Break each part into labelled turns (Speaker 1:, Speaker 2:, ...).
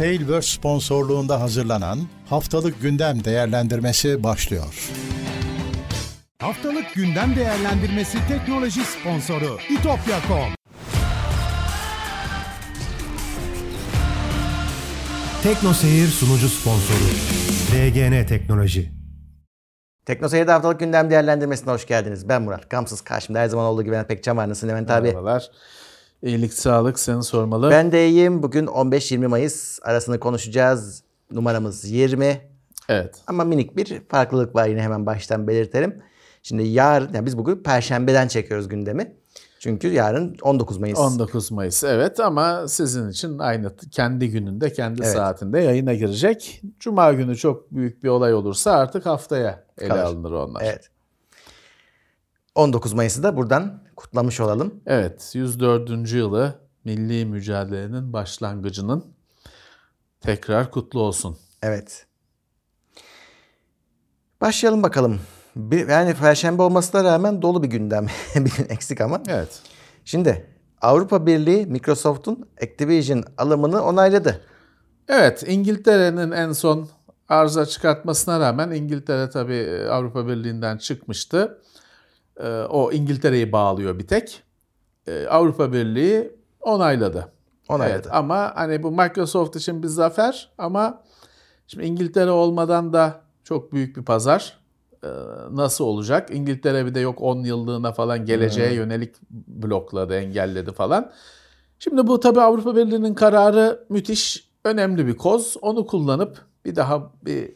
Speaker 1: Tailverse sponsorluğunda hazırlanan Haftalık Gündem Değerlendirmesi başlıyor.
Speaker 2: Haftalık gündem değerlendirmesi teknoloji sponsoru itopya.com.
Speaker 3: Tekno Seyir sunucu sponsoru DGN Teknoloji.
Speaker 4: Tekno Seyir'de haftalık gündem değerlendirmesine hoş geldiniz. Ben Murat. Gamsız karşımda her zaman olduğu gibi Levent Pekcan var. Nasılsın Levent abi?
Speaker 5: Merhabalar. İyilik, sağlık seni sormalı.
Speaker 4: Ben de iyiyim. Bugün 15-20 Mayıs arasını konuşacağız. Numaramız 20.
Speaker 5: Evet.
Speaker 4: Ama minik bir farklılık var yine hemen baştan belirtelim. Şimdi yarın, yani biz bugün Perşembe'den çekiyoruz gündemi. Çünkü yarın 19 Mayıs.
Speaker 5: 19 Mayıs evet ama sizin için aynı kendi gününde kendi
Speaker 4: Evet.
Speaker 5: saatinde yayına girecek. Cuma günü çok büyük bir olay olursa artık haftaya ele
Speaker 4: Kalır.
Speaker 5: alınır onlar.
Speaker 4: Evet. 19 Mayıs'ı da buradan kutlamış olalım.
Speaker 5: Evet 104. yılı milli mücadelenin başlangıcının tekrar kutlu olsun.
Speaker 4: Evet. Başlayalım bakalım. Bir, yani Perşembe olmasına rağmen dolu bir gündem. bir gün eksik ama.
Speaker 5: Evet.
Speaker 4: Şimdi Avrupa Birliği Microsoft'un Activision alımını onayladı.
Speaker 5: Evet, İngiltere'nin en son arıza çıkartmasına rağmen İngiltere tabii e, Avrupa Birliği'nden çıkmıştı. Ee, O İngiltere'yi bağlıyor bir tek. Ee, Avrupa Birliği onayladı.
Speaker 4: Onayladı.
Speaker 5: Evet, ama hani bu Microsoft için bir zafer ama şimdi İngiltere olmadan da çok büyük bir pazar. Ee, Nasıl olacak? İngiltere bir de yok 10 yıllığına falan geleceğe yönelik blokladı, engelledi falan. Şimdi bu tabii Avrupa Birliği'nin kararı müthiş, önemli bir koz. Onu kullanıp bir daha bir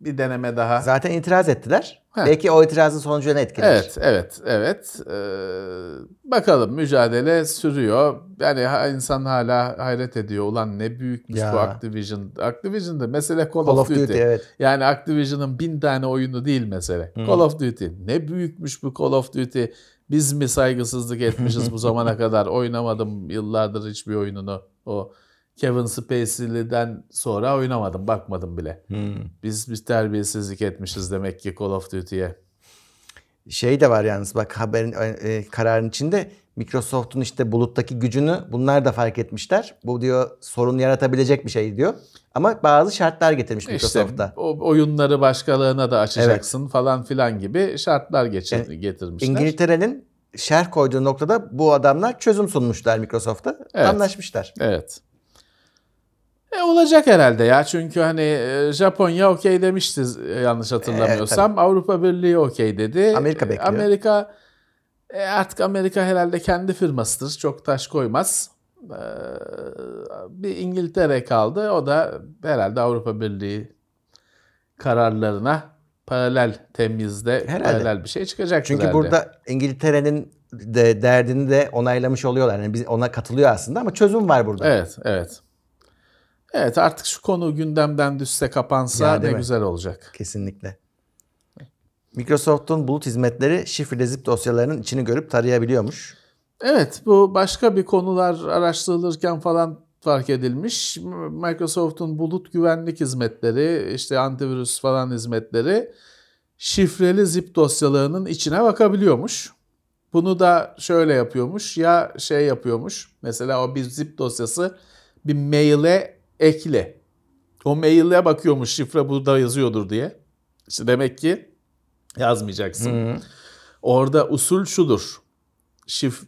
Speaker 5: bir deneme daha.
Speaker 4: Zaten itiraz ettiler.
Speaker 5: Heh.
Speaker 4: Belki o itirazın sonucu ne etkiler?
Speaker 5: Evet, evet, evet. Ee, bakalım mücadele sürüyor. Yani insan hala hayret ediyor. Ulan ne büyükmüş
Speaker 4: Ya.
Speaker 5: bu Activision. Activision'da mesele Call,
Speaker 4: Call
Speaker 5: of, Duty.
Speaker 4: Duty, evet.
Speaker 5: Yani Activision'ın bin tane oyunu değil mesele. Call of Duty. Ne büyükmüş bu Call of Duty. Biz mi saygısızlık etmişiz bu zamana kadar? Oynamadım yıllardır hiçbir oyununu. O Kevin Spacey'den sonra oynamadım. Bakmadım bile. Biz biz terbiyesizlik etmişiz demek ki Call of Duty'ye.
Speaker 4: Şey de var yalnız bak haberin e, kararın içinde Microsoft'un işte buluttaki gücünü bunlar da fark etmişler. Bu diyor sorun yaratabilecek bir şey diyor. Ama bazı şartlar getirmiş
Speaker 5: İşte
Speaker 4: Microsoft'ta.
Speaker 5: o oyunları başkalarına da açacaksın falan filan gibi şartlar geçir,
Speaker 4: Yani
Speaker 5: getirmişler.
Speaker 4: İngiltere'nin şerh koyduğu noktada bu adamlar çözüm sunmuşlar Microsoft'a.
Speaker 5: Evet.
Speaker 4: Anlaşmışlar.
Speaker 5: Evet. E olacak herhalde ya çünkü hani e, Japonya okey demişti e, yanlış hatırlamıyorsam. Avrupa Birliği okey dedi.
Speaker 4: Amerika
Speaker 5: E,
Speaker 4: bekliyor.
Speaker 5: Amerika e, artık Amerika herhalde kendi firmasıdır. Çok taş koymaz. E, bir İngiltere kaldı. O da herhalde Avrupa Birliği kararlarına paralel temizde
Speaker 4: Herhalde.
Speaker 5: paralel bir şey çıkacak
Speaker 4: Çünkü
Speaker 5: herhalde.
Speaker 4: burada İngiltere'nin de derdini de onaylamış oluyorlar. Yani biz ona katılıyor aslında ama çözüm var burada.
Speaker 5: Evet, evet. Evet artık şu konu gündemden düşse kapansa
Speaker 4: Ya,
Speaker 5: ne
Speaker 4: mi?
Speaker 5: güzel olacak.
Speaker 4: Kesinlikle. Microsoft'un bulut hizmetleri şifreli zip dosyalarının içini görüp tarayabiliyormuş.
Speaker 5: Evet bu başka bir konular araştırılırken falan fark edilmiş. Microsoft'un bulut güvenlik hizmetleri, işte antivirüs falan hizmetleri şifreli zip dosyalarının içine bakabiliyormuş. Bunu da şöyle yapıyormuş ya şey yapıyormuş. Mesela o bir zip dosyası bir maile ekle. O maile bakıyormuş şifre burada yazıyordur diye. İşte demek ki yazmayacaksın. Orada usul şudur. Şif,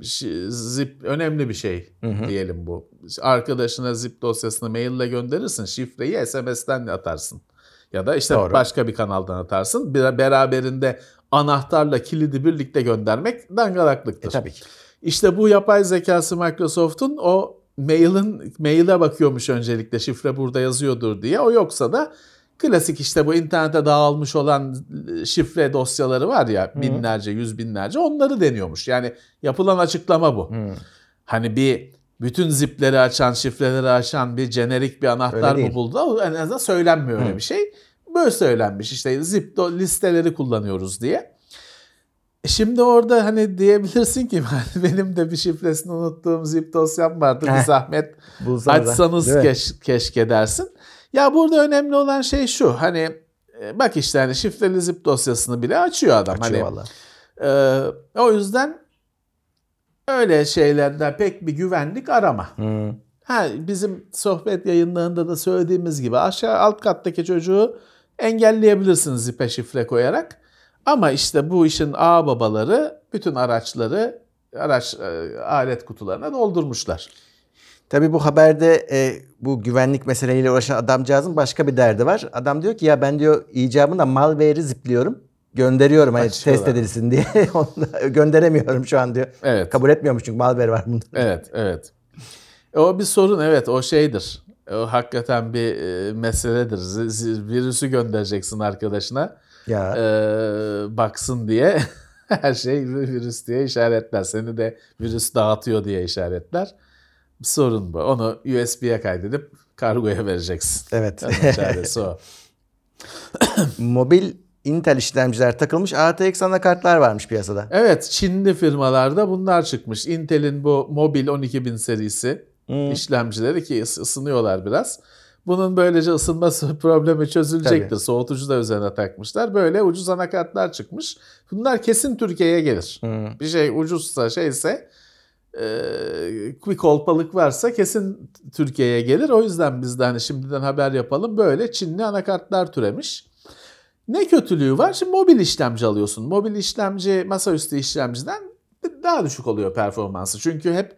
Speaker 5: şi- zip önemli bir şey diyelim bu. Arkadaşına zip dosyasını maille gönderirsin. Şifreyi SMS'ten atarsın. Ya da işte
Speaker 4: Doğru.
Speaker 5: başka bir kanaldan atarsın. Bir, beraberinde anahtarla kilidi birlikte göndermek dangalaklıktır.
Speaker 4: E tabii ki.
Speaker 5: İşte bu yapay zekası Microsoft'un o mailin maile bakıyormuş öncelikle şifre burada yazıyordur diye. O yoksa da klasik işte bu internete dağılmış olan şifre dosyaları var ya binlerce, yüz binlerce onları deniyormuş. Yani yapılan açıklama bu. Hani bir bütün zipleri açan, şifreleri açan bir jenerik bir anahtar mı buldu? En azından söylenmiyor öyle bir şey. Böyle söylenmiş işte zip listeleri kullanıyoruz diye. E Şimdi orada hani diyebilirsin ki benim de bir şifresini unuttuğum zip dosyam vardı. Bir zahmet açsanız keş, keşke dersin. Ya burada önemli olan şey şu. Hani e, bak işte hani şifreli zip dosyasını bile açıyor adam.
Speaker 4: Açıyor
Speaker 5: hani,
Speaker 4: valla.
Speaker 5: e, o yüzden öyle şeylerden pek bir güvenlik arama.
Speaker 4: Hı.
Speaker 5: Ha bizim sohbet yayınlarında da söylediğimiz gibi aşağı alt kattaki çocuğu engelleyebilirsiniz ipe şifre koyarak. Ama işte bu işin ağ babaları bütün araçları araç e, alet kutularına doldurmuşlar.
Speaker 4: Tabii bu haberde e, bu güvenlik meseleleriyle uğraşan adamcağızın başka bir derdi var. Adam diyor ki ya ben diyor icabında malware'i zipliyorum. Gönderiyorum hani test edilsin diye. Onu gönderemiyorum şu an diyor.
Speaker 5: Evet.
Speaker 4: Kabul etmiyormuş çünkü malware var bunda.
Speaker 5: Evet, evet. O bir sorun evet o şeydir. O hakikaten bir e, meseledir. Z- z- virüsü göndereceksin arkadaşına.
Speaker 4: Ya.
Speaker 5: e, baksın diye her şey virüs diye işaretler. Seni de virüs dağıtıyor diye işaretler. Bir sorun bu. Onu USB'ye kaydedip kargoya vereceksin.
Speaker 4: Evet.
Speaker 5: Çaresi o.
Speaker 4: Mobil Intel işlemciler takılmış RTX anakartlar varmış piyasada.
Speaker 5: Evet Çinli firmalarda bunlar çıkmış. Intel'in bu mobil 12000 serisi işlemcileri ki ıs- ısınıyorlar biraz. Bunun böylece ısınması problemi çözülecektir.
Speaker 4: Tabii.
Speaker 5: Soğutucu da üzerine takmışlar. Böyle ucuz anakartlar çıkmış. Bunlar kesin Türkiye'ye gelir. Bir şey ucuzsa şeyse e, bir kolpalık varsa kesin Türkiye'ye gelir. O yüzden biz de hani şimdiden haber yapalım. Böyle Çinli anakartlar türemiş. Ne kötülüğü var? Şimdi mobil işlemci alıyorsun. Mobil işlemci masaüstü işlemciden daha düşük oluyor performansı. Çünkü hep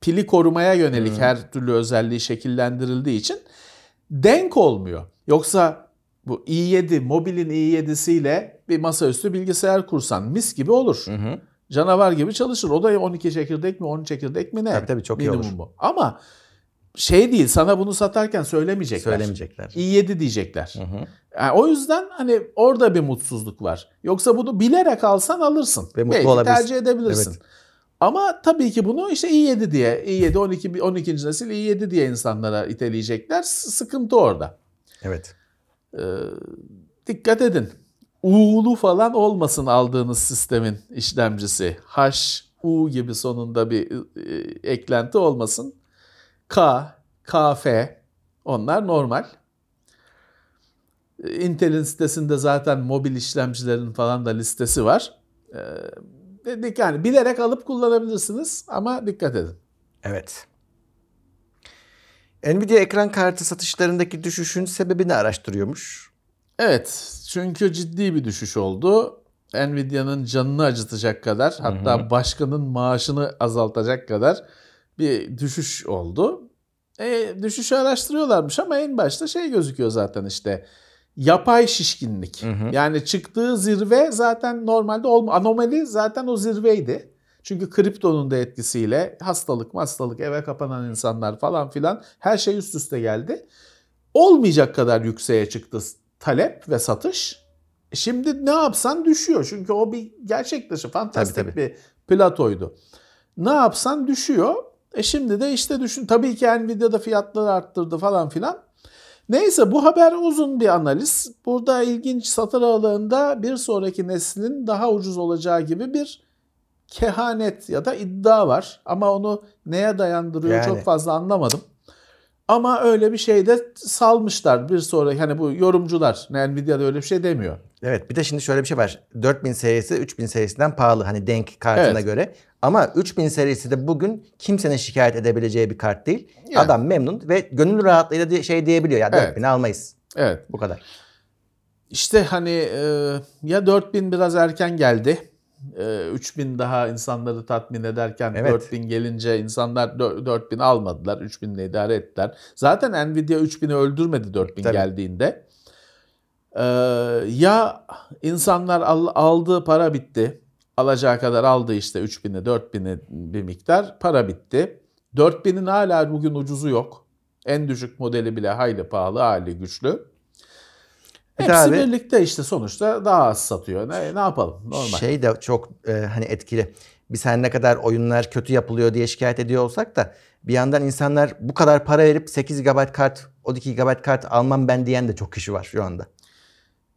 Speaker 5: pili korumaya yönelik her türlü özelliği şekillendirildiği için denk olmuyor. Yoksa bu i7, mobilin i7'siyle bir masaüstü bilgisayar kursan mis gibi olur. Canavar gibi çalışır. O da 12 çekirdek mi 10 çekirdek mi ne?
Speaker 4: Tabii tabii, çok iyi olur.
Speaker 5: Minimumu. Ama şey değil sana bunu satarken söylemeyecekler.
Speaker 4: Söylemeyecekler.
Speaker 5: i7 diyecekler. Yani o yüzden hani orada bir mutsuzluk var. Yoksa bunu bilerek alsan alırsın.
Speaker 4: Ve mutlu
Speaker 5: Belki
Speaker 4: olabilirsin.
Speaker 5: tercih edebilirsin.
Speaker 4: Evet.
Speaker 5: Ama tabii ki bunu işte i7 diye, i7 12 12. nesil i7 diye insanlara iteleyecekler. Sıkıntı orada.
Speaker 4: Evet.
Speaker 5: Ee, dikkat edin. U'lu falan olmasın aldığınız sistemin işlemcisi. H, U gibi sonunda bir e, eklenti olmasın. K, KF onlar normal. Intel'in sitesinde zaten mobil işlemcilerin falan da listesi var. Ee, dedik yani bilerek alıp kullanabilirsiniz ama dikkat edin.
Speaker 4: Evet. Nvidia ekran kartı satışlarındaki düşüşün sebebini araştırıyormuş.
Speaker 5: Evet, çünkü ciddi bir düşüş oldu. Nvidia'nın canını acıtacak kadar, hatta başkanın maaşını azaltacak kadar bir düşüş oldu. E, düşüşü araştırıyorlarmış ama en başta şey gözüküyor zaten işte. Yapay şişkinlik. Yani çıktığı zirve zaten normalde olma anomali zaten o zirveydi. Çünkü kriptonun da etkisiyle hastalık, hastalık, eve kapanan insanlar falan filan her şey üst üste geldi olmayacak kadar yükseğe çıktı talep ve satış. E Şimdi ne yapsan düşüyor. Çünkü o bir gerçek dışı fantastik
Speaker 4: Tabii, tabii.
Speaker 5: bir platoydu. Ne yapsan düşüyor. E şimdi de işte düşün. Tabii ki Nvidia da fiyatları arttırdı falan filan. Neyse bu haber uzun bir analiz. Burada ilginç satır ağlarında bir sonraki neslin daha ucuz olacağı gibi bir kehanet ya da iddia var. Ama onu neye dayandırıyor
Speaker 4: Yani.
Speaker 5: çok fazla anlamadım. Ama öyle bir şey de salmışlar bir sonraki hani bu yorumcular Nvidia'da öyle bir şey demiyor.
Speaker 4: Evet bir de şimdi şöyle bir şey var. 4000 serisi 3000 serisinden pahalı hani denk kartına
Speaker 5: Evet.
Speaker 4: göre. Ama 3000 serisi de bugün kimsenin şikayet edebileceği bir kart değil.
Speaker 5: Yani.
Speaker 4: Adam memnun ve gönül rahatlığıyla şey diyebiliyor ya
Speaker 5: Evet.
Speaker 4: 4000 almayız.
Speaker 5: Evet.
Speaker 4: Bu kadar.
Speaker 5: İşte hani e, ya 4000 biraz erken geldi. E, 3000 daha insanları tatmin ederken
Speaker 4: Evet.
Speaker 5: 4000 gelince insanlar dö- 4000 almadılar. 3000 ile idare ettiler. Zaten Nvidia 3000'i öldürmedi 4000
Speaker 4: Tabii.
Speaker 5: geldiğinde. E, ya insanlar al- aldığı para bitti. Alacağı kadar aldı işte 3000'i 4000'i bir miktar para bitti. 4000'in hala bugün ucuzu yok. En düşük modeli bile hayli pahalı, hayli güçlü. Hepsi
Speaker 4: abi-
Speaker 5: birlikte işte sonuçta daha az satıyor. Ne, ne yapalım? Normal.
Speaker 4: Şey de çok e, hani etkili. Biz her ne kadar oyunlar kötü yapılıyor diye şikayet ediyor olsak da bir yandan insanlar bu kadar para verip 8 GB kart, 12 GB kart almam ben diyen de çok kişi var şu anda.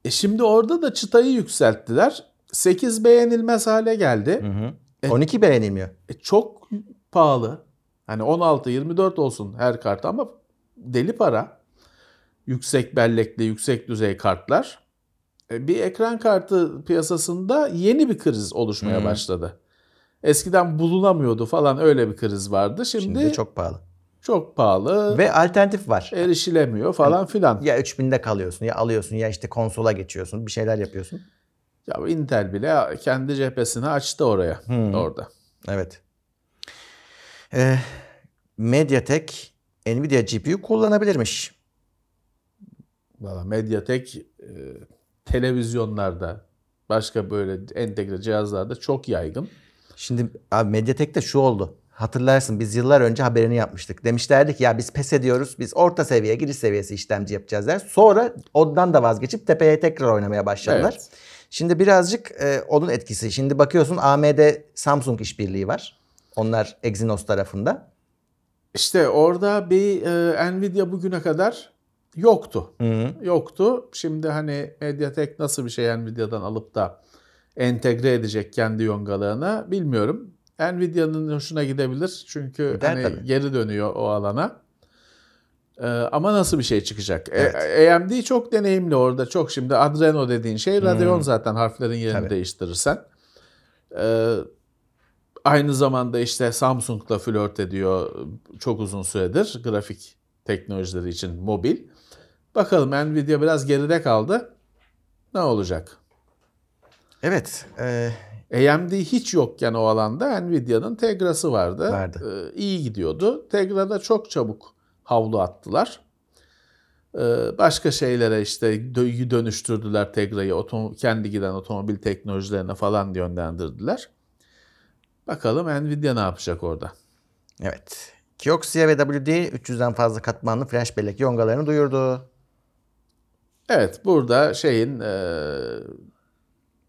Speaker 5: E şimdi orada da çıtayı yükselttiler. 8 beğenilmez hale geldi. E-
Speaker 4: 12 beğenilmiyor.
Speaker 5: E çok pahalı. Hani 16, 24 olsun her kart ama deli para. Yüksek bellekli, yüksek düzey kartlar. E bir ekran kartı piyasasında yeni bir kriz oluşmaya başladı. Eskiden bulunamıyordu falan öyle bir kriz vardı. Şimdi,
Speaker 4: Şimdi çok pahalı.
Speaker 5: çok pahalı,
Speaker 4: Ve alternatif var.
Speaker 5: erişilemiyor falan filan.
Speaker 4: Ya 3000'de kalıyorsun ya alıyorsun ya işte konsola geçiyorsun bir şeyler yapıyorsun.
Speaker 5: Ya Intel bile kendi cephesini açtı oraya, orada.
Speaker 4: Evet. Ee, Mediatek Nvidia GPU kullanabilirmiş.
Speaker 5: Valla Mediatek e, televizyonlarda, başka böyle entegre cihazlarda çok yaygın.
Speaker 4: Şimdi abi Mediatek'te şu oldu. Hatırlarsın biz yıllar önce haberini yapmıştık. Demişlerdi ki ya biz pes ediyoruz. Biz orta seviye, giriş seviyesi işlemci yapacağız der. Sonra ondan da vazgeçip tepeye tekrar oynamaya başladılar.
Speaker 5: Evet.
Speaker 4: Şimdi birazcık e, onun etkisi. Şimdi bakıyorsun AMD Samsung işbirliği var. Onlar Exynos tarafında.
Speaker 5: İşte orada bir e, Nvidia bugüne kadar yoktu. Yoktu. Şimdi hani Mediatek nasıl bir şey Nvidia'dan alıp da entegre edecek kendi yongalarına bilmiyorum. Nvidia'nın hoşuna gidebilir çünkü
Speaker 4: Gider
Speaker 5: hani
Speaker 4: tabii.
Speaker 5: geri dönüyor o alana. E, ama nasıl bir şey çıkacak? E,
Speaker 4: Evet.
Speaker 5: AMD çok deneyimli orada. Çok şimdi Adreno dediğin şey Radeon zaten harflerin yerini
Speaker 4: Tabii.
Speaker 5: değiştirirsen. E, Aynı zamanda işte Samsung'la flört ediyor çok uzun süredir grafik teknolojileri için mobil. Bakalım Nvidia biraz geride kaldı. Ne olacak?
Speaker 4: Evet. e,
Speaker 5: AMD hiç yokken o alanda Nvidia'nın Tegra'sı vardı.
Speaker 4: Vardı.
Speaker 5: Ee, iyi gidiyordu. Tegra'da çok çabuk havlu attılar. Ee, başka şeylere işte dö- dönüştürdüler Tegra'yı. Kendi giden otomobil teknolojilerine falan yönlendirdiler. Bakalım Nvidia ne yapacak orada?
Speaker 4: evet. Kioxia ve WD 300'den fazla katmanlı flash bellek yongalarını duyurdu.
Speaker 5: Evet burada şeyin e,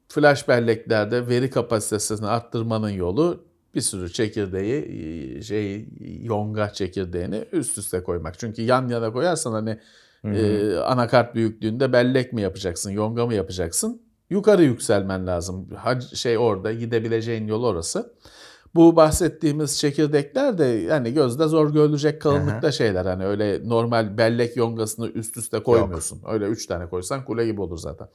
Speaker 5: flash belleklerde veri kapasitesini arttırmanın yolu bir sürü çekirdeği e, şey yonga çekirdeğini üst üste koymak. Çünkü yan yana koyarsan hani e, anakart büyüklüğünde bellek mi yapacaksın, yonga mı yapacaksın? Yukarı yükselmen lazım. Hac- şey orada gidebileceğin yol orası. Bu bahsettiğimiz çekirdekler de yani gözde zor görülecek kalınlıkta şeyler. Hani öyle normal bellek yongasını üst üste koymuyorsun. Öyle 3 tane koysan kule gibi olur zaten.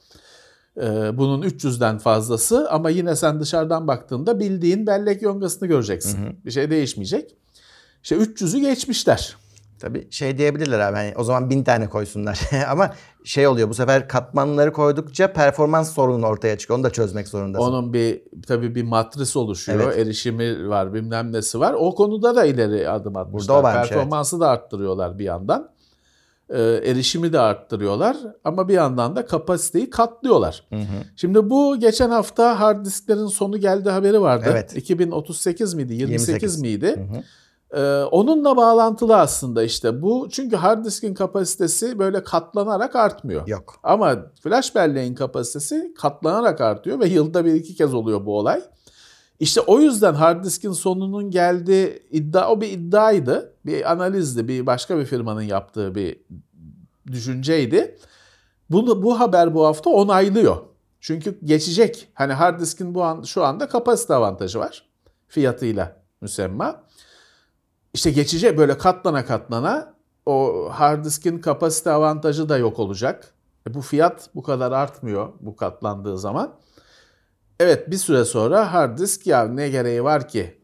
Speaker 5: Ee, bunun 300'den fazlası ama yine sen dışarıdan baktığında bildiğin bellek yongasını göreceksin. Bir şey değişmeyecek. İşte 300'ü geçmişler.
Speaker 4: Tabii şey diyebilirler abi hani o zaman bin tane koysunlar. Ama şey oluyor bu sefer katmanları koydukça performans sorunu ortaya çıkıyor. Onu da çözmek zorundasın.
Speaker 5: Onun bir tabii bir matris oluşuyor.
Speaker 4: Evet.
Speaker 5: Erişimi var, bilmem nesi var. O konuda da ileri adım atmışlar.
Speaker 4: Burada o varmış,
Speaker 5: Performansı da arttırıyorlar bir yandan. Ee, erişimi de arttırıyorlar ama bir yandan da kapasiteyi katlıyorlar. Şimdi bu geçen hafta hard disklerin sonu geldi haberi vardı.
Speaker 4: Evet.
Speaker 5: 2038 miydi, 28
Speaker 4: 28.
Speaker 5: miydi? Ee, onunla bağlantılı aslında işte bu. Çünkü hard diskin kapasitesi böyle katlanarak artmıyor.
Speaker 4: Yok.
Speaker 5: Ama flash belleğin kapasitesi katlanarak artıyor ve yılda bir iki kez oluyor bu olay. İşte o yüzden hard diskin sonunun geldiği iddia o bir iddiaydı. Bir analizdi. Bir başka bir firmanın yaptığı bir düşünceydi. Bunu bu haber bu hafta onaylıyor. Çünkü geçecek. Hani hard diskin bu an şu anda kapasite avantajı var. Fiyatıyla müsemma. İşte geçecek böyle katlana katlana o hard diskin kapasite avantajı da yok olacak. E bu fiyat bu kadar artmıyor bu katlandığı zaman. Evet bir süre sonra hard disk ya ne gereği var ki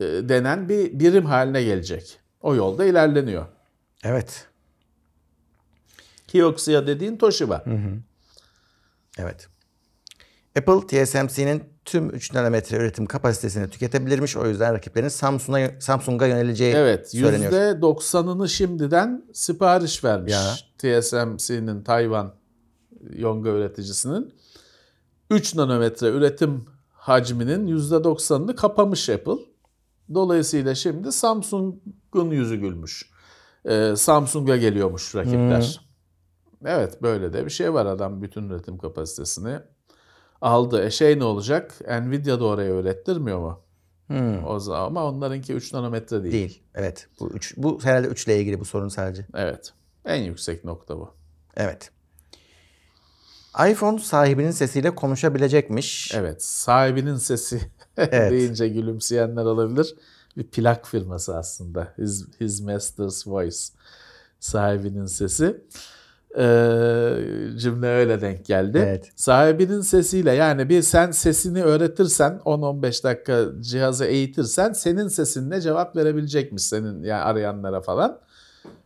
Speaker 5: e, denen bir birim haline gelecek. O yolda ilerleniyor.
Speaker 4: Evet.
Speaker 5: Kioxia dediğin Toshiba.
Speaker 4: Evet. Apple TSMC'nin tüm 3 nanometre üretim kapasitesini tüketebilirmiş. O yüzden rakiplerin Samsung'a Samsung'a yöneleceği
Speaker 5: Evet
Speaker 4: söyleniyor.
Speaker 5: %90'ını şimdiden sipariş vermiş.
Speaker 4: Ya.
Speaker 5: TSMC'nin Tayvan yonga üreticisinin 3 nanometre üretim hacminin %90'ını kapamış Apple. Dolayısıyla şimdi Samsung'un yüzü gülmüş. Ee, Samsung'a geliyormuş rakipler. Evet böyle de bir şey var adam bütün üretim kapasitesini aldı. E şey ne olacak? Nvidia da oraya ürettirmiyor mu? O zaman ama onlarınki 3 nanometre değil.
Speaker 4: Değil. Evet. Bu üç, bu herhalde 3 ile ilgili bu sorun sadece.
Speaker 5: Evet. En yüksek nokta bu.
Speaker 4: Evet. iPhone sahibinin sesiyle konuşabilecekmiş.
Speaker 5: Evet. Sahibinin sesi
Speaker 4: Evet.
Speaker 5: deyince gülümseyenler olabilir. Bir plak firması aslında. His, His Master's Voice. Sahibinin sesi. Ee, cümle öyle denk geldi.
Speaker 4: Evet.
Speaker 5: Sahibinin sesiyle yani bir sen sesini öğretirsen 10-15 dakika cihazı eğitirsen senin sesinle cevap verebilecekmiş senin yani arayanlara falan.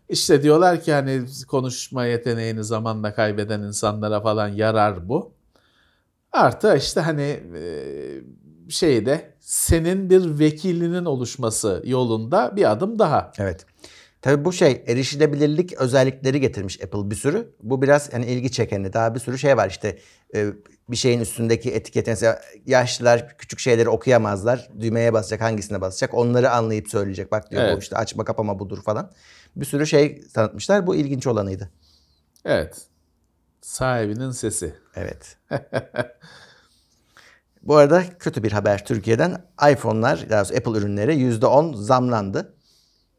Speaker 5: İşte diyorlar ki hani konuşma yeteneğini zamanla kaybeden insanlara falan yarar bu. Artı işte hani e, şeyde senin bir vekilinin oluşması yolunda bir adım daha.
Speaker 4: Evet. Tabii bu şey erişilebilirlik özellikleri getirmiş Apple bir sürü. Bu biraz hani ilgi çekeni. Daha bir sürü şey var işte e, bir şeyin üstündeki etiket mesela yaşlılar küçük şeyleri okuyamazlar. Düğmeye basacak hangisine basacak onları anlayıp söyleyecek. Bak diyor
Speaker 5: Evet.
Speaker 4: bu işte açma kapama budur falan. Bir sürü şey tanıtmışlar. Bu ilginç olanıydı.
Speaker 5: Evet. Sahibinin sesi.
Speaker 4: Evet. Bu arada kötü bir haber Türkiye'den. iPhone'lar, daha doğrusu Apple ürünleri %10 zamlandı.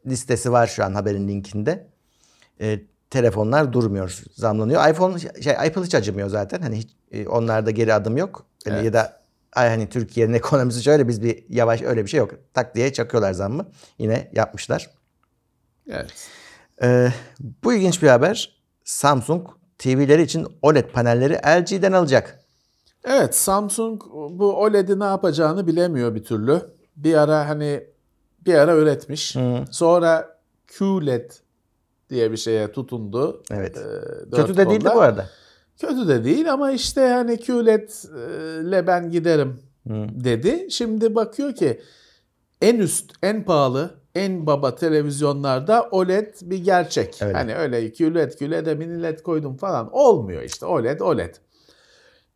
Speaker 4: Listesi var şu an haberin linkinde. Ee, telefonlar durmuyor, zamlanıyor. iPhone şey Apple hiç acımıyor zaten. Hani hiç, e, onlarda geri adım yok. Hani
Speaker 5: Evet.
Speaker 4: Ya da ay hani Türkiye'nin ekonomisi şöyle biz bir yavaş öyle bir şey yok. Tak diye çakıyorlar zammı. Yine yapmışlar.
Speaker 5: Evet.
Speaker 4: Ee, bu ilginç bir haber. Samsung TV'leri için OLED panelleri LG'den alacak.
Speaker 5: Evet Samsung bu OLED'i ne yapacağını bilemiyor bir türlü. Bir ara hani bir ara üretmiş. Sonra QLED diye bir şeye tutundu.
Speaker 4: Evet.
Speaker 5: Dört
Speaker 4: Kötü de değildi bu arada.
Speaker 5: Kötü de değil ama işte hani QLED ile ben giderim dedi. Şimdi bakıyor ki en üst, en pahalı, en baba televizyonlarda OLED bir gerçek.
Speaker 4: Öyle.
Speaker 5: Hani öyle QLED, QLED'e mini LED koydum falan olmuyor işte OLED, OLED.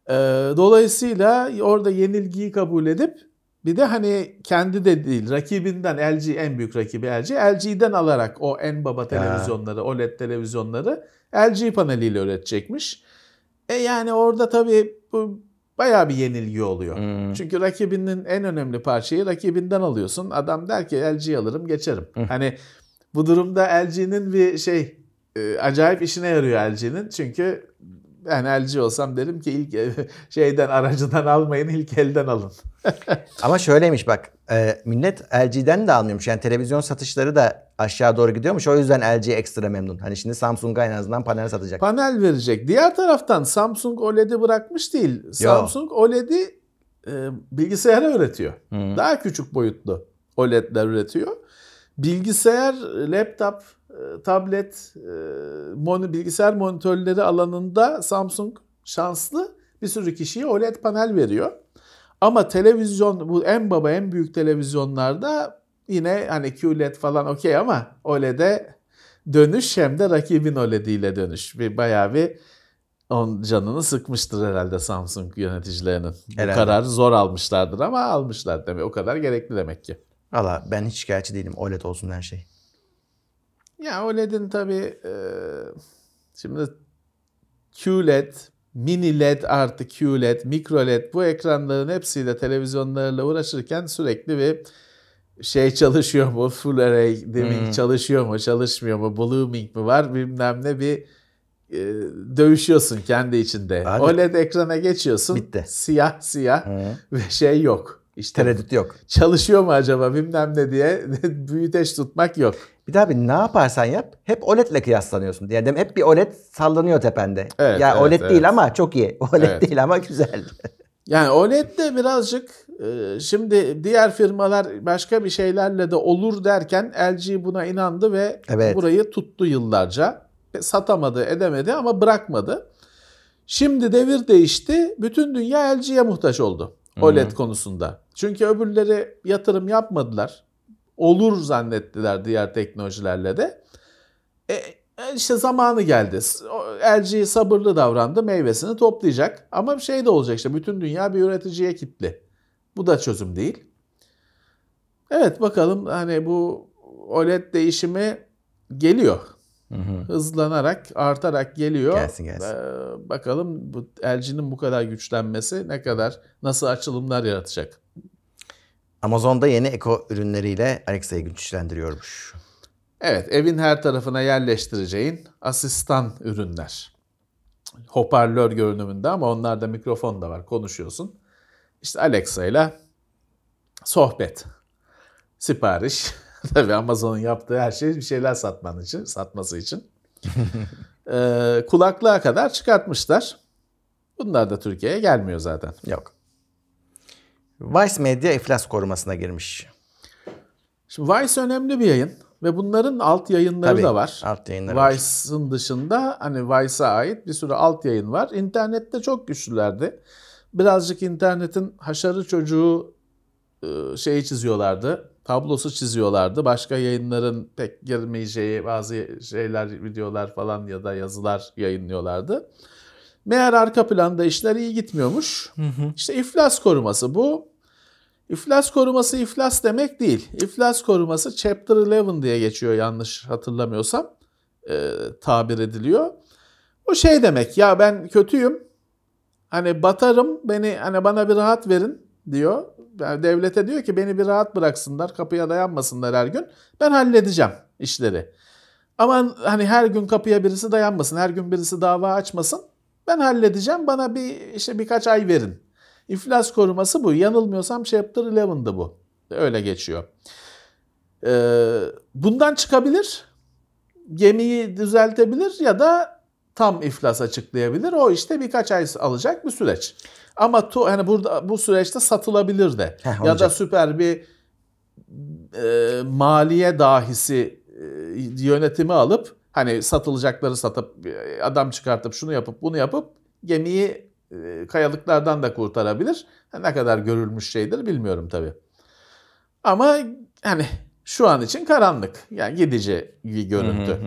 Speaker 5: Ee, dolayısıyla orada yenilgiyi kabul edip bir de hani kendi de değil rakibinden LG en büyük rakibi LG. LG'den alarak o en baba televizyonları, OLED televizyonları LG paneliyle üretecekmiş. E yani orada tabii bu bayağı bir yenilgi oluyor. Çünkü rakibinin en önemli parçayı rakibinden alıyorsun. Adam der ki LG alırım geçerim. Hani bu durumda LG'nin bir şey e, acayip işine yarıyor LG'nin. Çünkü ben LG olsam derim ki ilk şeyden aracıdan almayın ilk elden alın.
Speaker 4: Ama şöyleymiş bak e, millet LG'den de almıyormuş. Yani televizyon satışları da aşağı doğru gidiyormuş. O yüzden LG ekstra memnun. Hani şimdi Samsung'a en azından panel satacak.
Speaker 5: Panel verecek. Diğer taraftan Samsung OLED'i bırakmış değil. Samsung OLED'i e, bilgisayara üretiyor. Daha küçük boyutlu OLED'ler üretiyor. Bilgisayar, laptop, e, tablet, e, bilgisayar monitörleri alanında Samsung şanslı bir sürü kişiye OLED panel veriyor. Ama televizyon bu en baba en büyük televizyonlarda yine hani QLED falan okey ama OLED'e dönüş hem de rakibin OLED'iyle dönüş. Bir bayağı bir on canını sıkmıştır herhalde Samsung yöneticilerinin. Bu
Speaker 4: Herhalde.
Speaker 5: kararı zor almışlardır ama almışlar demek. O kadar gerekli demek ki.
Speaker 4: Valla ben hiç şikayetçi değilim. OLED olsun her şey.
Speaker 5: Ya OLED'in tabii e, şimdi QLED, mini LED artı QLED, mikro LED bu ekranların hepsiyle televizyonlarla uğraşırken sürekli bir şey çalışıyor mu? Full array dimming çalışıyor mu? Çalışmıyor mu? Blooming mi var? Bilmem ne bir e, dövüşüyorsun kendi içinde.
Speaker 4: Abi-
Speaker 5: OLED ekrana geçiyorsun.
Speaker 4: Bitti.
Speaker 5: Siyah siyah ve şey yok. İşte
Speaker 4: Tereddüt yok.
Speaker 5: çalışıyor mu acaba bilmem ne diye büyüteç tutmak yok.
Speaker 4: Bir daha bir ne yaparsan yap hep OLED'le kıyaslanıyorsun. Yani hep bir OLED sallanıyor tepende.
Speaker 5: Evet,
Speaker 4: ya
Speaker 5: evet,
Speaker 4: OLED
Speaker 5: evet.
Speaker 4: değil ama çok iyi. OLED
Speaker 5: Evet.
Speaker 4: değil ama güzel.
Speaker 5: Yani OLED de birazcık e, şimdi diğer firmalar başka bir şeylerle de olur derken LG buna inandı ve
Speaker 4: Evet.
Speaker 5: burayı tuttu yıllarca. E, Satamadı, edemedi ama bırakmadı. Şimdi devir değişti. Bütün dünya LG'ye muhtaç oldu OLED konusunda. Çünkü öbürleri yatırım yapmadılar. Olur zannettiler diğer teknolojilerle de. E, e, işte zamanı geldi. LG sabırlı davrandı, meyvesini toplayacak. Ama bir şey de olacak işte bütün dünya bir üreticiye kitli. Bu da çözüm değil. Evet bakalım hani bu OLED değişimi geliyor. Hızlanarak, artarak geliyor.
Speaker 4: Gelsin, gelsin.
Speaker 5: Ee, bakalım bu LG'nin bu kadar güçlenmesi ne kadar, nasıl açılımlar yaratacak.
Speaker 4: Amazon'da yeni eko ürünleriyle Alexa'yı güçlendiriyormuş.
Speaker 5: Evet, evin her tarafına yerleştireceğin asistan ürünler. Hoparlör görünümünde ama onlarda mikrofon da var, konuşuyorsun. İşte Alexa ile sohbet, sipariş. Tabii Amazon'un yaptığı her şey bir şeyler satman için, satması için. e, kulaklığa kadar çıkartmışlar. Bunlar da Türkiye'ye gelmiyor zaten.
Speaker 4: Yok. Vice Media iflas korumasına girmiş.
Speaker 5: Şimdi Vice önemli bir yayın ve bunların alt yayınları
Speaker 4: Tabii,
Speaker 5: da var.
Speaker 4: alt yayınları.
Speaker 5: Vice'ın dışında hani Vice'a ait bir sürü alt yayın var. İnternette çok güçlülerdi. Birazcık internetin haşarı çocuğu e, şeyi çiziyorlardı. Tablosu çiziyorlardı. Başka yayınların pek girmeyeceği bazı şeyler, videolar falan ya da yazılar yayınlıyorlardı. Meğer arka planda işler iyi gitmiyormuş. İşte iflas koruması bu. İflas koruması iflas demek değil. İflas koruması Chapter 11 diye geçiyor yanlış hatırlamıyorsam. e, tabir ediliyor. O şey demek ya ben kötüyüm. Hani batarım beni hani bana bir rahat verin diyor. Yani devlete diyor ki beni bir rahat bıraksınlar kapıya dayanmasınlar her gün. Ben halledeceğim işleri. Ama hani her gün kapıya birisi dayanmasın. Her gün birisi dava açmasın. Ben halledeceğim. Bana bir işte birkaç ay verin. İflas koruması bu. Yanılmıyorsam Chapter 11'dı bu. Öyle geçiyor. Ee, bundan çıkabilir. Gemiyi düzeltebilir ya da tam iflas açıklayabilir. O işte birkaç ay alacak bir süreç. Ama tu, hani burada bu süreçte satılabilir de.
Speaker 4: Heh,
Speaker 5: ya da süper bir e, maliye dahisi e, yönetimi alıp hani satılacakları satıp e, adam çıkartıp şunu yapıp bunu yapıp gemiyi e, kayalıklardan da kurtarabilir. Ne kadar görülmüş şeydir bilmiyorum tabii. Ama hani şu an için karanlık. Yani gidici bir görüntü.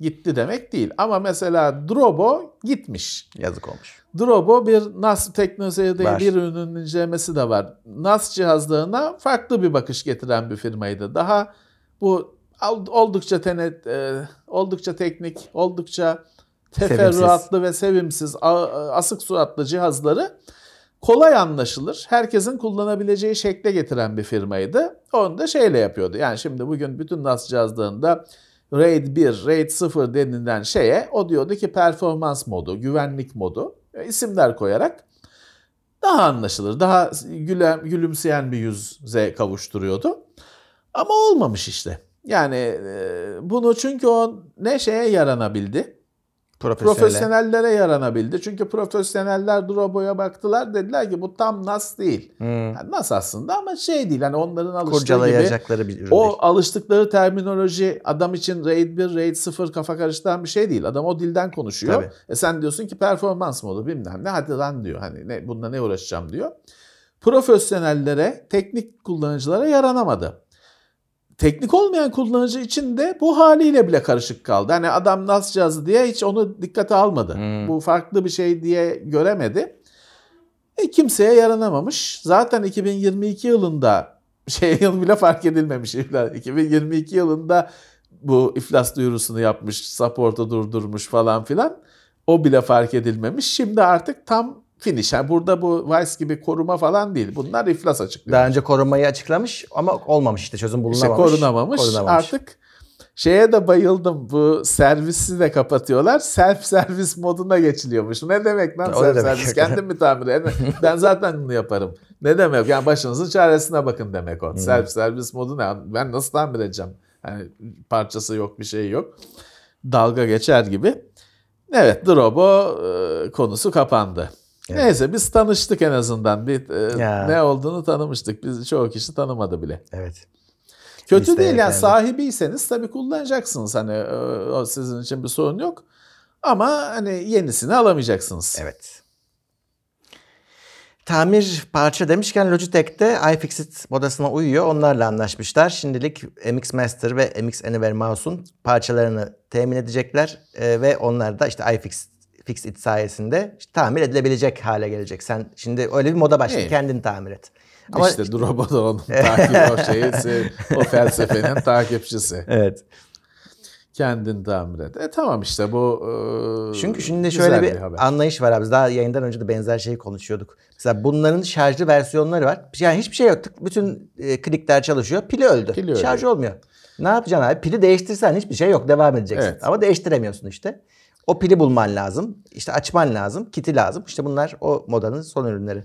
Speaker 5: Gitti demek değil. Ama mesela Drobo gitmiş.
Speaker 4: Yazık olmuş.
Speaker 5: Drobo bir NAS teknolojide bir ürünün incelemesi de var. NAS cihazlarına farklı bir bakış getiren bir firmaydı. Daha bu oldukça tenet, e, oldukça teknik, oldukça teferruatlı ve sevimsiz, asık suratlı cihazları kolay anlaşılır, herkesin kullanabileceği şekle getiren bir firmaydı. Onu da şeyle yapıyordu. Yani şimdi bugün bütün NAS cihazlarında RAID 1, RAID 0 denilen şeye o diyordu ki performans modu, güvenlik modu e, isimler koyarak daha anlaşılır, daha güle, gülümseyen bir yüze kavuşturuyordu. Ama olmamış işte. Yani e, bunu çünkü o ne şeye yaranabildi?
Speaker 4: Profesyonel.
Speaker 5: Profesyonellere yaranabildi. Çünkü profesyoneller Drobo'ya baktılar dediler ki bu tam NAS değil.
Speaker 4: Hmm.
Speaker 5: Yani NAS aslında ama şey değil. Hani onların alıştığı gibi
Speaker 4: bir ürün
Speaker 5: o
Speaker 4: değil.
Speaker 5: alıştıkları terminoloji adam için RAID 1, RAID 0 kafa karıştıran bir şey değil. Adam o dilden konuşuyor.
Speaker 4: Tabii.
Speaker 5: E sen diyorsun ki performans modu bilmem ne hadi lan diyor. Hani ne, bununla ne uğraşacağım diyor. Profesyonellere, teknik kullanıcılara yaranamadı. Teknik olmayan kullanıcı için de bu haliyle bile karışık kaldı. Hani adam NAS cihazı diye hiç onu dikkate almadı.
Speaker 4: Hmm.
Speaker 5: Bu farklı bir şey diye göremedi. E, kimseye yaranamamış. Zaten 2022 yılında şey yıl bile fark edilmemiş. İflas- 2022 yılında bu iflas duyurusunu yapmış, support'u durdurmuş falan filan. O bile fark edilmemiş. Şimdi artık tam Yani burada bu Vice gibi koruma falan değil. Bunlar iflas açıklıyor.
Speaker 4: Daha önce korumayı açıklamış ama olmamış işte çözüm
Speaker 5: İşte
Speaker 4: bulunamamış.
Speaker 5: korunamamış.
Speaker 4: Korunamamış.
Speaker 5: Artık şeye de bayıldım. Bu servisi de kapatıyorlar. Self servis moduna geçiliyormuş. Ne demek lan
Speaker 4: O
Speaker 5: self
Speaker 4: demek?
Speaker 5: servis? Kendim mi tamir ederim? ben zaten bunu yaparım. Ne demek? Yani başınızın çaresine bakın demek o. Self servis modu ne? Ben nasıl tamir edeceğim? Yani parçası yok, bir şey yok. Dalga geçer gibi. Evet, Drobo e, konusu kapandı.
Speaker 4: Evet.
Speaker 5: Neyse biz tanıştık en azından. Bir, e,
Speaker 4: Ya.
Speaker 5: ne olduğunu tanımıştık. Biz çoğu kişi tanımadı bile.
Speaker 4: Evet.
Speaker 5: Kötü
Speaker 4: Listeye
Speaker 5: değil yani
Speaker 4: eklendi.
Speaker 5: sahibiyseniz tabii kullanacaksınız hani e, o sizin için bir sorun yok. Ama hani yenisini alamayacaksınız.
Speaker 4: Evet. Tamir parça demişken Logitech'te iFixit modasına uyuyor. Onlarla anlaşmışlar. Şimdilik MX Master ve MX Anywhere Mouse'un parçalarını temin edecekler. Ee, ve onlar da işte iFixit Fixit sayesinde işte tamir edilebilecek hale gelecek. Sen şimdi öyle bir moda başla.
Speaker 5: İyi.
Speaker 4: Kendin tamir et. Ama
Speaker 5: işte Drobo da onun takip o şeysi, o felsefenin takipçisi.
Speaker 4: evet.
Speaker 5: Kendin tamir et. E tamam işte bu e,
Speaker 4: Çünkü şimdi şöyle bir,
Speaker 5: haber.
Speaker 4: anlayış var abi. Biz Daha yayından önce de benzer şeyi konuşuyorduk. Mesela bunların şarjlı versiyonları var. Yani hiçbir şey yok. Bütün e, klikler çalışıyor. Pili öldü.
Speaker 5: Pili.
Speaker 4: Şarj olmuyor. Ne yapacaksın abi? Pili değiştirsen hiçbir şey yok. Devam edeceksin.
Speaker 5: Evet.
Speaker 4: Ama değiştiremiyorsun işte. O pili bulman lazım. İşte açman lazım. Kiti lazım. İşte bunlar o modanın son ürünleri.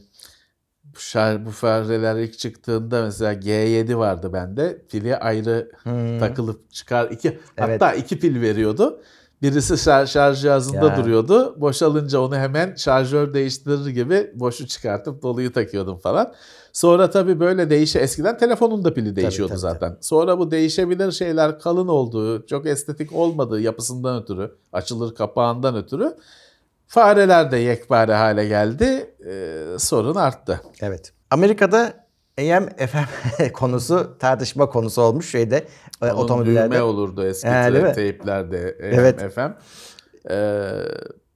Speaker 5: Bu, şar, bu fareler ilk çıktığında mesela G7 vardı bende. Pili ayrı
Speaker 4: Hmm.
Speaker 5: takılıp çıkar. iki
Speaker 4: Evet.
Speaker 5: Hatta iki pil veriyordu. Birisi şarj, şarj cihazında
Speaker 4: Ya.
Speaker 5: duruyordu. Boşalınca onu hemen şarjör değiştirir gibi boşu çıkartıp doluyu takıyordum falan. Sonra tabii böyle değişe eskiden telefonun da pili değişiyordu
Speaker 4: tabii,
Speaker 5: zaten. Sonra bu değişebilir şeyler kalın olduğu, çok estetik olmadığı yapısından ötürü, açılır kapağından ötürü fareler de yekpare hale geldi. Ee, sorun arttı.
Speaker 4: Evet. Amerika'da AM FM konusu tartışma konusu olmuş şeyde e,
Speaker 5: Onun
Speaker 4: otomobillerde.
Speaker 5: düğme olurdu eski
Speaker 4: mi?
Speaker 5: teyplerde AM,
Speaker 4: Evet.
Speaker 5: FM. Ee,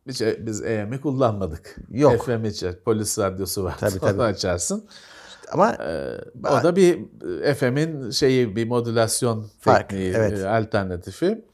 Speaker 5: hiç, biz AM'i kullanmadık.
Speaker 4: Yok.
Speaker 5: FM için polis radyosu var.
Speaker 4: Tabii, tabii.
Speaker 5: Onu açarsın.
Speaker 4: Ama
Speaker 5: Ee, o da bir e, FM'in şeyi bir modülasyon
Speaker 4: Fark,
Speaker 5: tekniği,
Speaker 4: evet.
Speaker 5: e, alternatifi.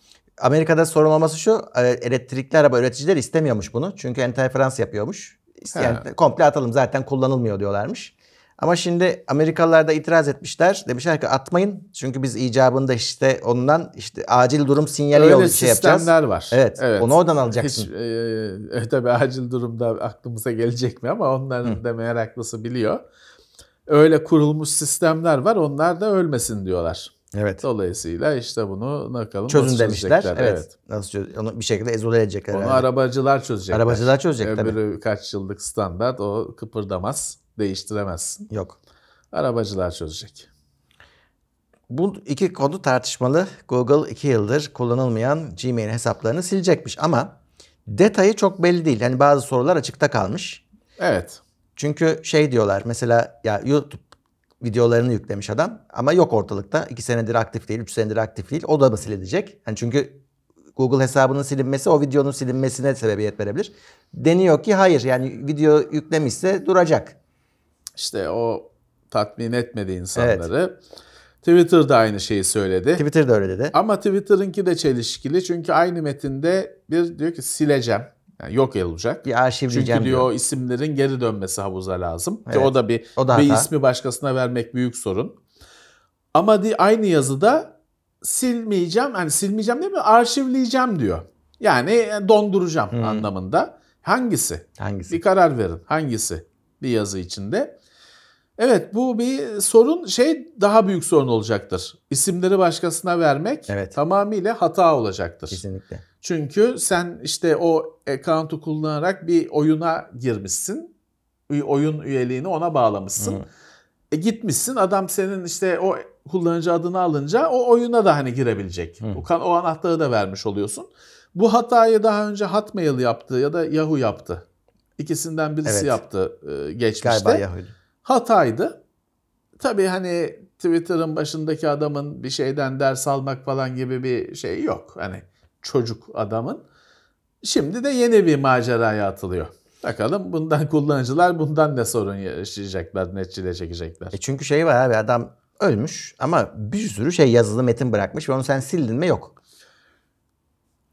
Speaker 4: Amerika'da sorun olması şu e, elektrikli araba üreticiler istemiyormuş bunu. Çünkü interferans yapıyormuş. İsteyen
Speaker 5: He.
Speaker 4: komple atalım zaten kullanılmıyor diyorlarmış. Ama şimdi Amerikalılar da itiraz etmişler. Demişler ki atmayın. Çünkü biz icabında işte ondan işte acil durum sinyali
Speaker 5: Öyle
Speaker 4: yolu şey yapacağız.
Speaker 5: sistemler var.
Speaker 4: Evet, onu oradan alacaksın.
Speaker 5: Hiç, e, e, tabii acil durumda aklımıza gelecek mi ama onların da meraklısı biliyor. Öyle kurulmuş sistemler var. Onlar da ölmesin diyorlar.
Speaker 4: Evet.
Speaker 5: Dolayısıyla işte bunu bakalım
Speaker 4: Çözün
Speaker 5: nasıl
Speaker 4: demişler.
Speaker 5: çözecekler.
Speaker 4: Evet. Nasıl çöz- onu bir şekilde ezole edecekler.
Speaker 5: Onu
Speaker 4: herhalde.
Speaker 5: arabacılar çözecekler.
Speaker 4: Arabacılar çözecek tabii.
Speaker 5: Öbürü kaç yıllık standart o kıpırdamaz. Değiştiremezsin.
Speaker 4: Yok.
Speaker 5: Arabacılar çözecek.
Speaker 4: Bu iki konu tartışmalı. Google iki yıldır kullanılmayan Gmail hesaplarını silecekmiş ama detayı çok belli değil. Yani bazı sorular açıkta kalmış.
Speaker 5: Evet.
Speaker 4: Çünkü şey diyorlar mesela ya YouTube videolarını yüklemiş adam ama yok ortalıkta. 2 senedir aktif değil, 3 senedir aktif değil. O da mı silinecek? Yani çünkü Google hesabının silinmesi o videonun silinmesine sebebiyet verebilir. Deniyor ki hayır yani video yüklemişse duracak.
Speaker 5: İşte o tatmin etmedi insanları. Twitter da aynı şeyi söyledi.
Speaker 4: Twitter da öyle dedi.
Speaker 5: Ama Twitter'ınki de çelişkili çünkü aynı metinde bir diyor ki sileceğim. Yani yok olacak.
Speaker 4: Bir arşivleyeceğim
Speaker 5: Çünkü diyor
Speaker 4: diyor.
Speaker 5: isimlerin geri dönmesi havuza lazım. Ki
Speaker 4: Evet.
Speaker 5: o da bir
Speaker 4: O da
Speaker 5: bir
Speaker 4: hata.
Speaker 5: ismi başkasına vermek büyük sorun. Ama di, aynı yazıda silmeyeceğim. Hani silmeyeceğim değil mi? Arşivleyeceğim diyor. Yani donduracağım anlamında. Hangisi?
Speaker 4: Hangisi?
Speaker 5: Bir karar verin. Hangisi? Bir yazı içinde. Evet bu bir sorun şey daha büyük sorun olacaktır. İsimleri başkasına vermek
Speaker 4: Evet.
Speaker 5: tamamıyla hata olacaktır.
Speaker 4: Kesinlikle.
Speaker 5: Çünkü sen işte o account'u kullanarak bir oyuna girmişsin. Oyun üyeliğini ona bağlamışsın. E gitmişsin adam senin işte o kullanıcı adını alınca o oyuna da hani girebilecek. O, kan- o anahtarı da vermiş oluyorsun. Bu hatayı daha önce Hotmail yaptı ya da Yahoo yaptı. İkisinden birisi
Speaker 4: Evet.
Speaker 5: yaptı e, geçmişte.
Speaker 4: Galiba Yahoo'ydu.
Speaker 5: Hataydı. Tabii hani Twitter'ın başındaki adamın bir şeyden ders almak falan gibi bir şey yok. Hani çocuk adamın. Şimdi de yeni bir maceraya atılıyor. Bakalım bundan kullanıcılar bundan ne sorun yaşayacaklar, ne çile çekecekler.
Speaker 4: E çünkü şey var abi adam ölmüş ama bir sürü şey yazılı metin bırakmış ve onu sen sildin mi yok.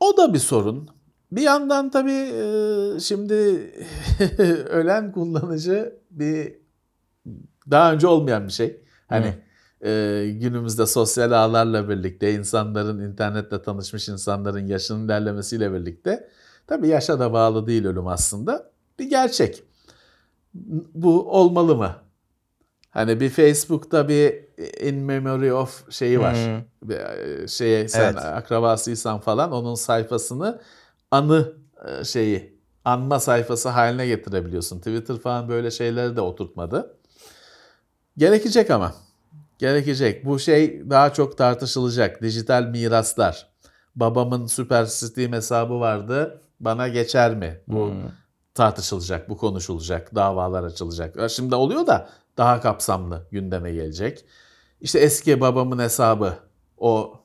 Speaker 5: O da bir sorun. Bir yandan tabii e, şimdi ölen kullanıcı bir daha önce olmayan bir şey. Hani e, günümüzde sosyal ağlarla birlikte insanların internetle tanışmış insanların yaşının ilerlemesiyle birlikte tabii yaşa da bağlı değil ölüm aslında. Bir gerçek. Bu olmalı mı? Hani bir Facebook'ta bir in memory of şeyi var. Bir, e, şeye sen
Speaker 4: Evet.
Speaker 5: akrabasıysan falan onun sayfasını anı şeyi anma sayfası haline getirebiliyorsun. Twitter falan böyle şeyleri de oturtmadı. Gerekecek ama. Gerekecek. Bu şey daha çok tartışılacak. Dijital miraslar. Babamın Super Steam hesabı vardı. Bana geçer mi? Bu tartışılacak, bu konuşulacak, davalar açılacak. Şimdi oluyor da daha kapsamlı gündeme gelecek. İşte eski babamın hesabı o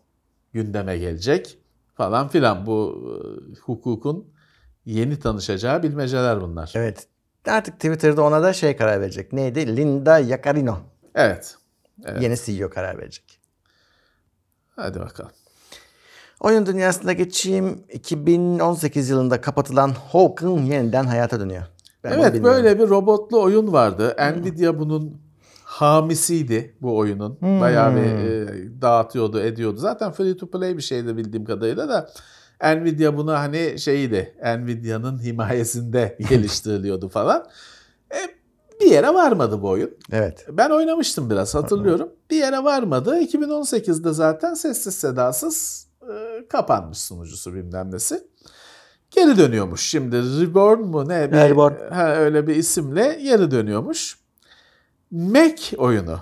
Speaker 5: gündeme gelecek falan filan. Bu e, hukukun yeni tanışacağı bilmeceler bunlar.
Speaker 4: Evet. Artık Twitter'da ona da şey karar verecek. Neydi? Linda Yaccarino.
Speaker 5: Evet.
Speaker 4: Yeni CEO karar verecek.
Speaker 5: Hadi bakalım.
Speaker 4: Oyun dünyasına geçeyim. 2018 yılında kapatılan Hawk'ın yeniden hayata dönüyor. Ben
Speaker 5: evet böyle bir robotlu oyun vardı. Nvidia bunun hamisiydi bu oyunun. Bayağı bir e, dağıtıyordu, ediyordu. Zaten free to play bir şeydi bildiğim kadarıyla da. Nvidia bunu hani şeydi. Nvidia'nın himayesinde geliştiriliyordu falan. E, bir yere varmadı bu oyun.
Speaker 4: Evet.
Speaker 5: Ben oynamıştım biraz hatırlıyorum. Bir yere varmadı. 2018'de zaten sessiz sedasız e, kapanmış sunucusu bilmem nesi. Geri dönüyormuş. Şimdi Reborn mu ne? Bir,
Speaker 4: Reborn.
Speaker 5: Ha, öyle bir isimle geri dönüyormuş. Mac oyunu.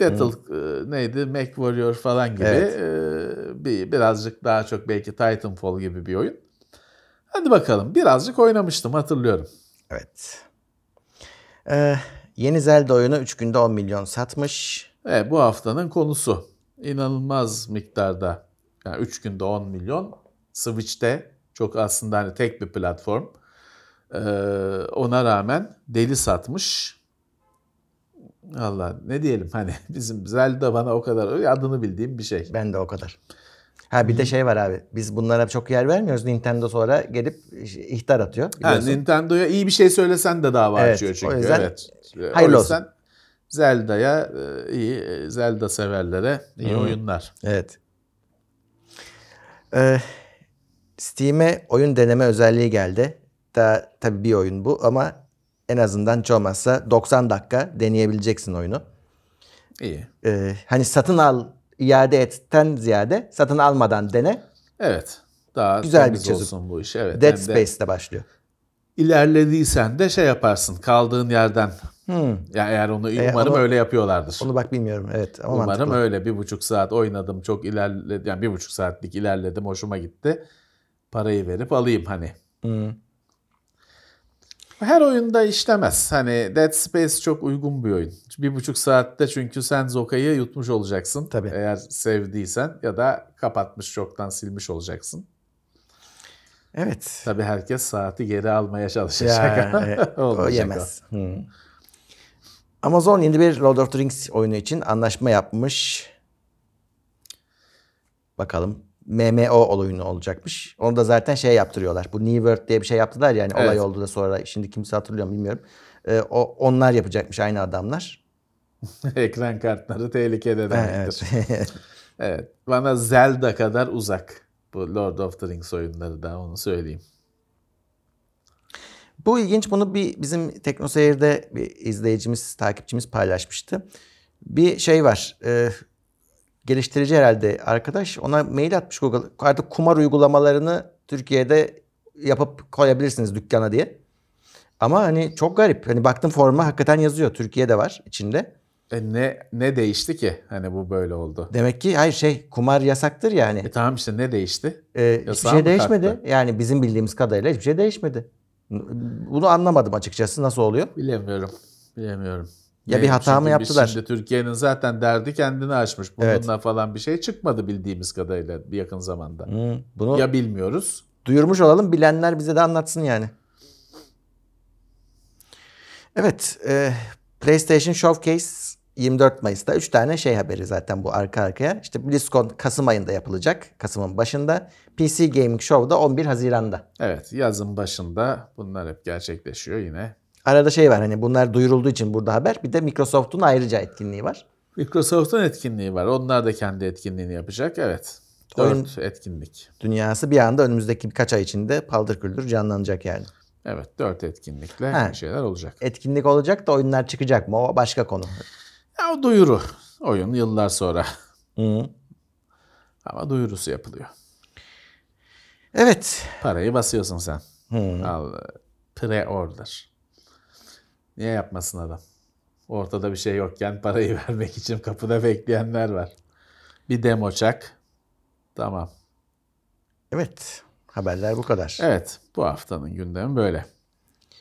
Speaker 5: Battle e, neydi? Mac Warrior falan gibi
Speaker 4: Evet.
Speaker 5: e, bir birazcık daha çok belki Titanfall gibi bir oyun. Hadi bakalım. Birazcık oynamıştım hatırlıyorum.
Speaker 4: Evet. Ee, yeni Zelda oyunu 3 günde 10 milyon satmış.
Speaker 5: Evet, bu haftanın konusu. İnanılmaz miktarda. Yani 3 günde 10 milyon. Switch'te çok aslında hani tek bir platform. Ee, ona rağmen deli satmış. Allah ne diyelim hani bizim Zelda bana o kadar adını bildiğim bir şey.
Speaker 4: Ben de o kadar. Ha bir de şey var abi. Biz bunlara çok yer vermiyoruz. Nintendo sonra gelip ihtar atıyor.
Speaker 5: Ha,
Speaker 4: biliyorsun.
Speaker 5: Nintendo'ya iyi bir şey söylesen de dava
Speaker 4: Evet,
Speaker 5: açıyor çünkü.
Speaker 4: o yüzden
Speaker 5: evet.
Speaker 4: Hayırlı
Speaker 5: o yüzden Zelda'ya e, iyi, e, Zelda severlere iyi oyunlar.
Speaker 4: Evet. Ee, Steam'e oyun deneme özelliği geldi. Daha tabii bir oyun bu ama en azından hiç olmazsa 90 dakika deneyebileceksin oyunu.
Speaker 5: İyi.
Speaker 4: Ee, hani satın al, iade etten ziyade satın almadan dene.
Speaker 5: Evet. Daha
Speaker 4: Güzel bir çözüm.
Speaker 5: olsun bu iş. Evet.
Speaker 4: Dead
Speaker 5: hem de-
Speaker 4: Space'te başlıyor.
Speaker 5: ilerlediysen de şey yaparsın kaldığın yerden. Ya eğer onu
Speaker 4: E,
Speaker 5: umarım
Speaker 4: onu-
Speaker 5: öyle yapıyorlardır.
Speaker 4: Onu bak bilmiyorum. Evet ama
Speaker 5: umarım
Speaker 4: mantıklı.
Speaker 5: öyle bir buçuk saat oynadım çok ilerledim yani bir buçuk saatlik ilerledim hoşuma gitti. Parayı verip alayım hani.
Speaker 4: Hı.
Speaker 5: Her oyunda işlemez. Hani Dead Space çok uygun bir oyun. Bir buçuk saatte çünkü sen Zoka'yı yutmuş olacaksın.
Speaker 4: Tabii.
Speaker 5: Eğer sevdiysen ya da kapatmış çoktan silmiş olacaksın.
Speaker 4: Evet.
Speaker 5: Tabii herkes saati geri almaya çalışacak.
Speaker 4: Ya, e, o yemez. Hı. Amazon yeni bir Lord of the Rings oyunu için anlaşma yapmış. Bakalım. MMO oyunu olacakmış. Onu da zaten şey yaptırıyorlar. Bu New World diye bir şey yaptılar yani olay
Speaker 5: Evet.
Speaker 4: oldu da sonra şimdi kimse hatırlıyor mu bilmiyorum. Ee, o onlar yapacakmış aynı adamlar.
Speaker 5: Ekran kartları tehlikede demektir.
Speaker 4: evet.
Speaker 5: Evet. Bana Zelda kadar uzak. Bu Lord of the Rings oyunları da onu söyleyeyim.
Speaker 4: Bu ilginç. Bunu bir bizim TeknoSeyir'de bir izleyicimiz, takipçimiz paylaşmıştı. Bir şey var. e, geliştirici herhalde arkadaş. Ona mail atmış Google. Artık kumar uygulamalarını Türkiye'de yapıp koyabilirsiniz dükkana diye. Ama hani çok garip. Hani baktım forma hakikaten yazıyor. Türkiye'de var içinde.
Speaker 5: E ne ne değişti ki? Hani bu böyle oldu.
Speaker 4: Demek ki hayır şey kumar yasaktır yani.
Speaker 5: E tamam işte ne değişti?
Speaker 4: Ee, hiçbir şey değişmedi.
Speaker 5: kalktı?
Speaker 4: Yani bizim bildiğimiz kadarıyla hiçbir şey değişmedi. Bunu anlamadım açıkçası nasıl oluyor.
Speaker 5: Bilemiyorum. Bilemiyorum.
Speaker 4: Ya bir hata mı yaptılar?
Speaker 5: Şimdi Türkiye'nin zaten derdi kendini aşmış. Bununla
Speaker 4: Evet.
Speaker 5: falan bir şey çıkmadı bildiğimiz kadarıyla yakın zamanda.
Speaker 4: Hı, bunu
Speaker 5: Ya bilmiyoruz.
Speaker 4: duyurmuş olalım. Bilenler bize de anlatsın yani. Evet. e, PlayStation Showcase 24 Mayıs'ta. 3 tane şey haberi zaten bu arka arkaya. İşte BlizzCon Kasım ayında yapılacak. Kasım'ın başında. PC Gaming Show'da 11 Haziran'da.
Speaker 5: Evet yazın başında bunlar hep gerçekleşiyor yine.
Speaker 4: Arada şey var hani bunlar duyurulduğu için burada haber. Bir de Microsoft'un ayrıca etkinliği var.
Speaker 5: Microsoft'un etkinliği var. Onlar da kendi etkinliğini yapacak. Evet. Dört
Speaker 4: Oyun-
Speaker 5: etkinlik. Dünyası
Speaker 4: bir anda önümüzdeki birkaç ay içinde paldır küldür canlanacak yani.
Speaker 5: Evet dört etkinlikle
Speaker 4: Ha.
Speaker 5: bir şeyler olacak.
Speaker 4: Etkinlik olacak da oyunlar çıkacak mı? O başka konu.
Speaker 5: Ya o duyuru. Oyun yıllar sonra.
Speaker 4: Hı.
Speaker 5: Ama duyurusu yapılıyor.
Speaker 4: Evet.
Speaker 5: Parayı basıyorsun sen.
Speaker 4: Hı.
Speaker 5: Al pre-order. Niye yapmasın adam? Ortada bir şey yokken parayı vermek için kapıda bekleyenler var. Bir demo çak. Tamam.
Speaker 4: Evet. Haberler bu kadar.
Speaker 5: Evet bu haftanın gündemi böyle.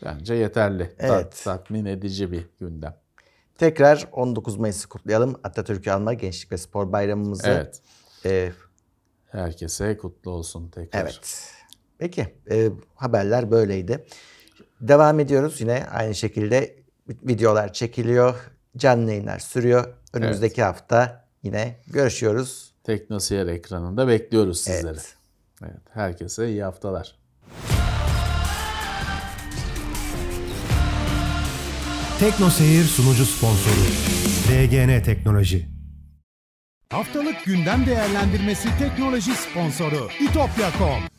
Speaker 5: Bence yeterli. Tat-
Speaker 4: Evet.
Speaker 5: tatmin edici bir gündem.
Speaker 4: Tekrar 19 Mayıs'ı kutlayalım. Atatürk'ü anma Gençlik ve Spor Bayramımızı.
Speaker 5: Evet.
Speaker 4: Ee,
Speaker 5: Herkese kutlu olsun tekrar.
Speaker 4: evet. Peki. e, haberler böyleydi. Devam ediyoruz. Yine aynı şekilde videolar çekiliyor. Canlı yayınlar sürüyor. Önümüzdeki hafta yine görüşüyoruz.
Speaker 5: Teknoseyir ekranında bekliyoruz sizleri.
Speaker 4: Evet.
Speaker 5: Evet. Herkese iyi haftalar.
Speaker 3: Tekno Seyir sunucu sponsoru DGN Teknoloji.
Speaker 2: Haftalık gündem değerlendirmesi teknoloji sponsoru itopya.com.